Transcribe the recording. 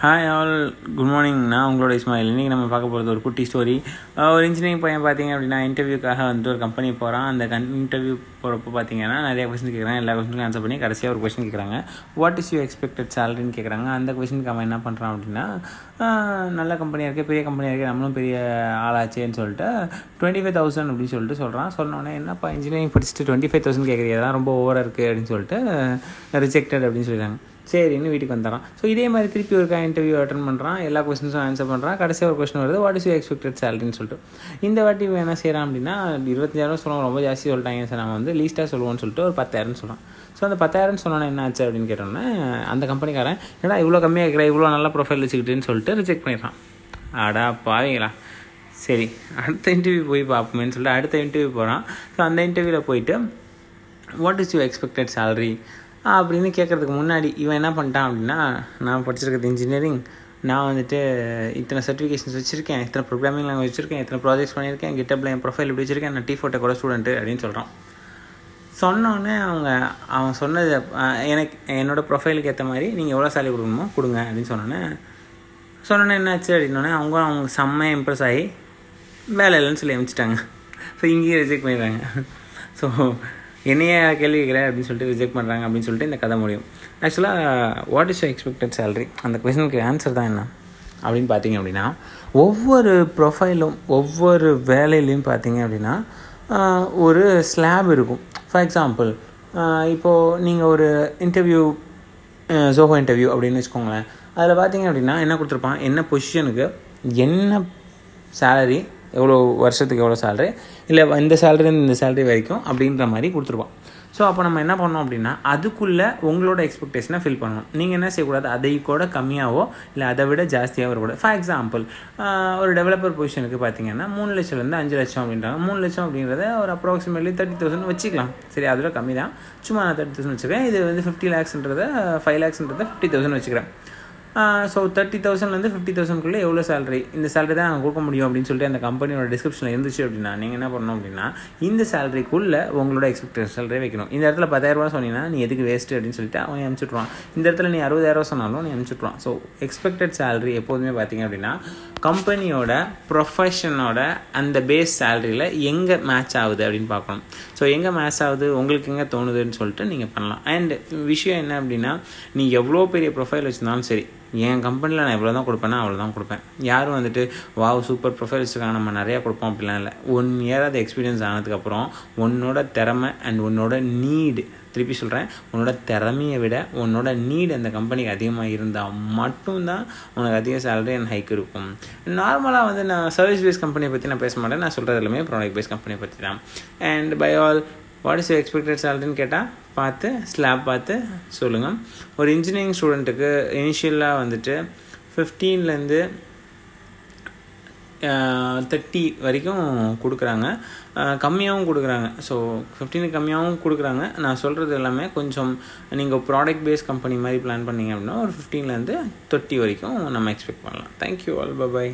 Hi all good morning நான் உங்களோட இஸ்மாயில். இன்றைக்கி நம்ம பார்க்க போகிறது ஒரு குட்டி ஸ்டோரி ஒரு இன்ஜினியரிங் பையன் பார்த்தீங்க அப்படின்னா இன்டர்வியூக்காக வந்து ஒரு கம்பெனி போகிறான் அந்த கன் இன்டர்வியூ போகிறப்போ பார்த்தீங்கன்னா நிறைய கொஸ்டின் கேட்குறாங்க எல்லா கொஸ்டினுக்கும் ஆன்சர் பண்ணி கடைசியாக ஒரு கொஸ்டின் கேட்குறாங்க வாட் இஸ் யூ எக்ஸ்பெக்டட் சேலரின்னு கேட்குறாங்க அந்த கொஸ்டினுக்கு அவன் என்ன பண்ணுறான் அப்படின்னா நல்ல கம்பெனியாக இருக்குது பெரிய கம்பெனியாக இருக்குது நம்மளும் பெரிய ஆளாச்சேன்னு சொல்லிட்டு டுவெண்ட்டி ஃபைவ் தௌசண்ட் அப்படின்னு சொல்லிட்டு சொல்கிறான் சொன்னோன்னே என்னப்பா இன்ஜினியரிங் படிச்சுட்டு டுவெண்ட்டி ஃபைவ் தௌசண்ட் கேட்குறீங்க அதெல்லாம் ரொம்ப ஓவராக இருக்குது அப்படின்னு சொல்லிட்டு ரிஜெக்டட் அப்படின்னு சொல்லிடுறாங்க சரின்னு வீட்டுக்கு வந்துடுறான். ஸோ இதே மாதிரி திருப்பி ஒரு இன்டர்வியூ அட்டன் பண்ணுறான் எல்லா கொஸ்டின்ஸும் ஆன்சர் பண்ணுறான் கடைசியாக ஒரு கொஸ்டின் வருது வாட் இஸ் யூ எக்ஸ்பெக்டட் சேலரின்னு சொல்லிட்டு. இந்த வாட்டி என்ன செய்கிறான் அப்படின்னா இருபத்தஞ்சாயிரம் சொல்லுவோம் ரொம்ப ஜாஸ்தி சொல்லிட்டாங்க. சார் நம்ம வந்து லீஸ்ட்டாக சொல்லுவோம்னு சொல்லிட்டு ஒரு பத்தாயிரம்னு சொல்கிறான் ஸோ அந்த பத்தாயிரம் சொன்னோன்னா என்ன ஆச்சு அப்படின்னு கேட்டோன்னே அந்த கம்பெனிக்காரன் ஏன்னா இவ்வளோ கம்மியாக இருக்கிற இவ்வளோ நல்ல ப்ரொஃபைல் வச்சுக்கிட்டுன்னு சொல்லிட்டு ரிஜெக்ட் பண்ணிடுறான். அடா பாவீங்களா. சரி அடுத்த இன்டர்வியூ போய் பார்ப்போமேன்னு சொல்லிட்டு அடுத்த இன்டர்வியூ போகிறான் ஸோ அந்த இன்டர்வியூவில் போயிட்டு what is you expected salary அப்படின்னு கேட்குறதுக்கு முன்னாடி இவன் என்ன பண்ணிட்டான் அப்படின்னா நான் படிச்சிருக்கிறது இன்ஜினியரிங் நான் வந்துட்டு இத்தனை சர்டிஃபிகேஷன்ஸ் வச்சுருக்கேன் இத்தனை ப்ரோக்ராமிங் லாங்குவேஜ் வச்சுருக்கேன் இத்தனை ப்ராஜெக்ட்ஸ் பண்ணியிருக்கேன் கிட்டப்பில் என் ப்ரொஃபைல் இப்படி வச்சுருக்கேன் நான் டி ஃபோட்டோ கூட ஸ்டூடெண்ட்டு அப்படின்னு சொல்கிறான் சொன்னோடனே அவங்க அவன் சொன்னது எனக்கு என்னோடய ப்ரொஃபைலுக்கு ஏற்ற மாதிரி நீங்கள் எவ்வளோ சேலரி கொடுக்கணுமோ கொடுங்க அப்படின்னு சொன்னோன்னே சொன்னோன்னே என்னாச்சு அப்படின்னோடனே அவங்க அவங்க செம்மையாக இம்ப்ரெஸ் ஆகி வேலை இல்லைன்னு சொல்லி அமைச்சிட்டாங்க ஸோ இங்கேயே ரிஜெக்ட் பண்ணிடுறாங்க. ஸோ என்னைய கேள்வி கேட்குறேன் அப்படின்னு சொல்லிட்டு ரிஜெக்ட் பண்ணுறாங்க அப்படின்னு சொல்லிட்டு இந்த கதை முடியும். ஆக்சுவலாக வாட் இஸ் எக்ஸ்பெக்டட் சேலரி அந்த கொஸ்டினுக்கு ஆன்சர் தான் என்ன? அப்படின்னு பார்த்தீங்க அப்படின்னா ஒவ்வொரு ப்ரொஃபைலும் ஒவ்வொரு வேலையிலையும் பார்த்தீங்க அப்படின்னா ஒரு ஸ்லாப் இருக்கும். ஃபார் எக்ஸாம்பிள் இப்போது நீங்கள் ஒரு இன்டர்வியூ ஜோஹோ இன்டர்வியூ அப்படின்னு வச்சுக்கோங்களேன். அதில் பார்த்தீங்க அப்படின்னா என்ன கொடுத்துருப்பான்? என்ன பொசிஷனுக்கு என்ன சேலரி எவ்வளோ வருஷத்துக்கு எவ்வளோ சேலரி இல்லை இந்த சேலரிலேருந்து இந்த சேலரி வரைக்கும் அப்படின்ற மாதிரி கொடுத்துருவான். ஸோ அப்போ நம்ம என்ன பண்ணோம் அப்படின்னா அதுக்குள்ளே உங்களோட எக்ஸ்பெக்டேஷனை ஃபில் பண்ணணும். நீங்கள் என்ன செய்யக்கூடாது? அதை கூட கம்மியாகவோ இல்லை அதை விட ஜாஸ்தியாக வரக்கூடாது. ஃபார் எக்ஸாம்பிள் ஒரு டெவலப்பர் பொசிஷனுக்கு பார்த்தீங்கன்னா மூணு லட்சம்லேருந்து அஞ்சு லட்சம் அப்படின்றாங்க. மூணு லட்சம் அப்படின்றத ஒரு அப்ராக்சிமேட்லி தேர்ட்டி தௌசண்ட் வச்சுக்கலாம். சரி அதோட கம்மி தான் சும்மா நான் தேர்ட்டி தௌசண்ட் வச்சுக்கிறேன். இது வந்து ஃபிஃப்டி லேக்ஸ்ன்றத ஃபைவ் லேக்ஸ்ன்றத ஃபிஃப்டி தௌசண்ட் வச்சுக்கிறேன். ஸோ தேர்ட்டி தௌசண்ட்லேருந்து ஃபிஃப்டி தௌசண்ட்குள்ளே எவ்வளோ சேலரி இந்த சேலரி தான் நாங்கள் கொடுக்க முடியும் அப்படின்னு சொல்லிட்டு அந்த கம்பெனியோட டிஸ்கிரிப்ஷனில் இருந்துச்சு அப்படின்னா நீங்கள் என்ன பண்ணணும் அப்படின்னா இந்த சேலரிக்குள்ளே உங்களோட எக்ஸ்பெக்டேஷன் சேலரி வைக்கணும். இந்த இடத்துல பத்தாயிரரூபா சொன்னீங்கன்னா நீ எதுக்கு வேஸ்ட்டு அப்படின்னு சொல்லிட்டு அவன் அனுப்பிச்சுட்ருவான் இந்த இடத்துல நீ அறுபதாயிரரூவா சொன்னாலும் நீ அனுப்பிச்சுட்ருவான் ஸோ எக்ஸ்பெக்டட் சேலரி எப்போதுமே பார்த்தீங்க அப்படின்னா கம்பெனியோட ப்ரொஃபஷனோட அந்த பேஸ் சேலரியில் எங்கே மேட்ச் ஆகுது அப்படின்னு பார்க்கணும். ஸோ எங்கே மேட்ச் ஆகுது? உங்களுக்கு எங்கே தோணுதுன்னு சொல்லிட்டு நீங்கள் பண்ணலாம். அண்ட் விஷயம் என்ன அப்படின்னா நீ எவ்வளோ பெரிய ப்ரொஃபைல் வச்சுருந்தாலும் சரி என் கம்பெனியில் நான் எவ்வளோ தான் கொடுப்பேன்னா அவ்வளோ தான் கொடுப்பேன். யாரும் வந்துட்டு வாவ் சூப்பர் ப்ரொஃபைல்ஸுக்காக நம்ம நிறையா கொடுப்போம் அப்படிலாம் இல்லை. ஒன் இயர் அது எக்ஸ்பீரியன்ஸ் ஆனதுக்கப்புறம் உன்னோட திறமை அண்ட் உன்னோட நீடு திருப்பி சொல்கிறேன் உன்னோட திறமையை விட உன்னோட நீடு அந்த கம்பெனிக்கு அதிகமாக இருந்தால் மட்டும்தான் உனக்கு அதிக சேலரி அண்ட் ஹைக் இருக்கும். நார்மலாக வந்து நான் சர்வீஸ் பேஸ் கம்பெனியை பற்றி நான் பேச மாட்டேன். நான் சொல்கிறது எல்லாமே ப்ராடக்ட் பேஸ் கம்பெனியை பற்றி தான். And by all what is expected சேலரின்னு கேட்டால் பார்த்து ஸ்லாப் பார்த்து சொல்லுங்கள் ஒரு இன்ஜினியரிங் ஸ்டூடெண்ட்டுக்கு இனிஷியலாக வந்துட்டு ஃபிஃப்டீன்லேருந்து தேர்ட்டி வரைக்கும் கொடுக்குறாங்க. கம்மியாகவும் கொடுக்குறாங்க. ஸோ ஃபிஃப்டீனுக்கு கம்மியாகவும் கொடுக்குறாங்க. நான் சொல்கிறது எல்லாமே கொஞ்சம் நீங்கள் ப்ராடக்ட் பேஸ் கம்பெனி மாதிரி பிளான் பண்ணீங்க அப்படின்னா ஒரு ஃபிஃப்டீன்லேருந்து தேர்ட்டி வரைக்கும் நம்ம எக்ஸ்பெக்ட் பண்ணலாம். தேங்க்யூ ஆல் பாய்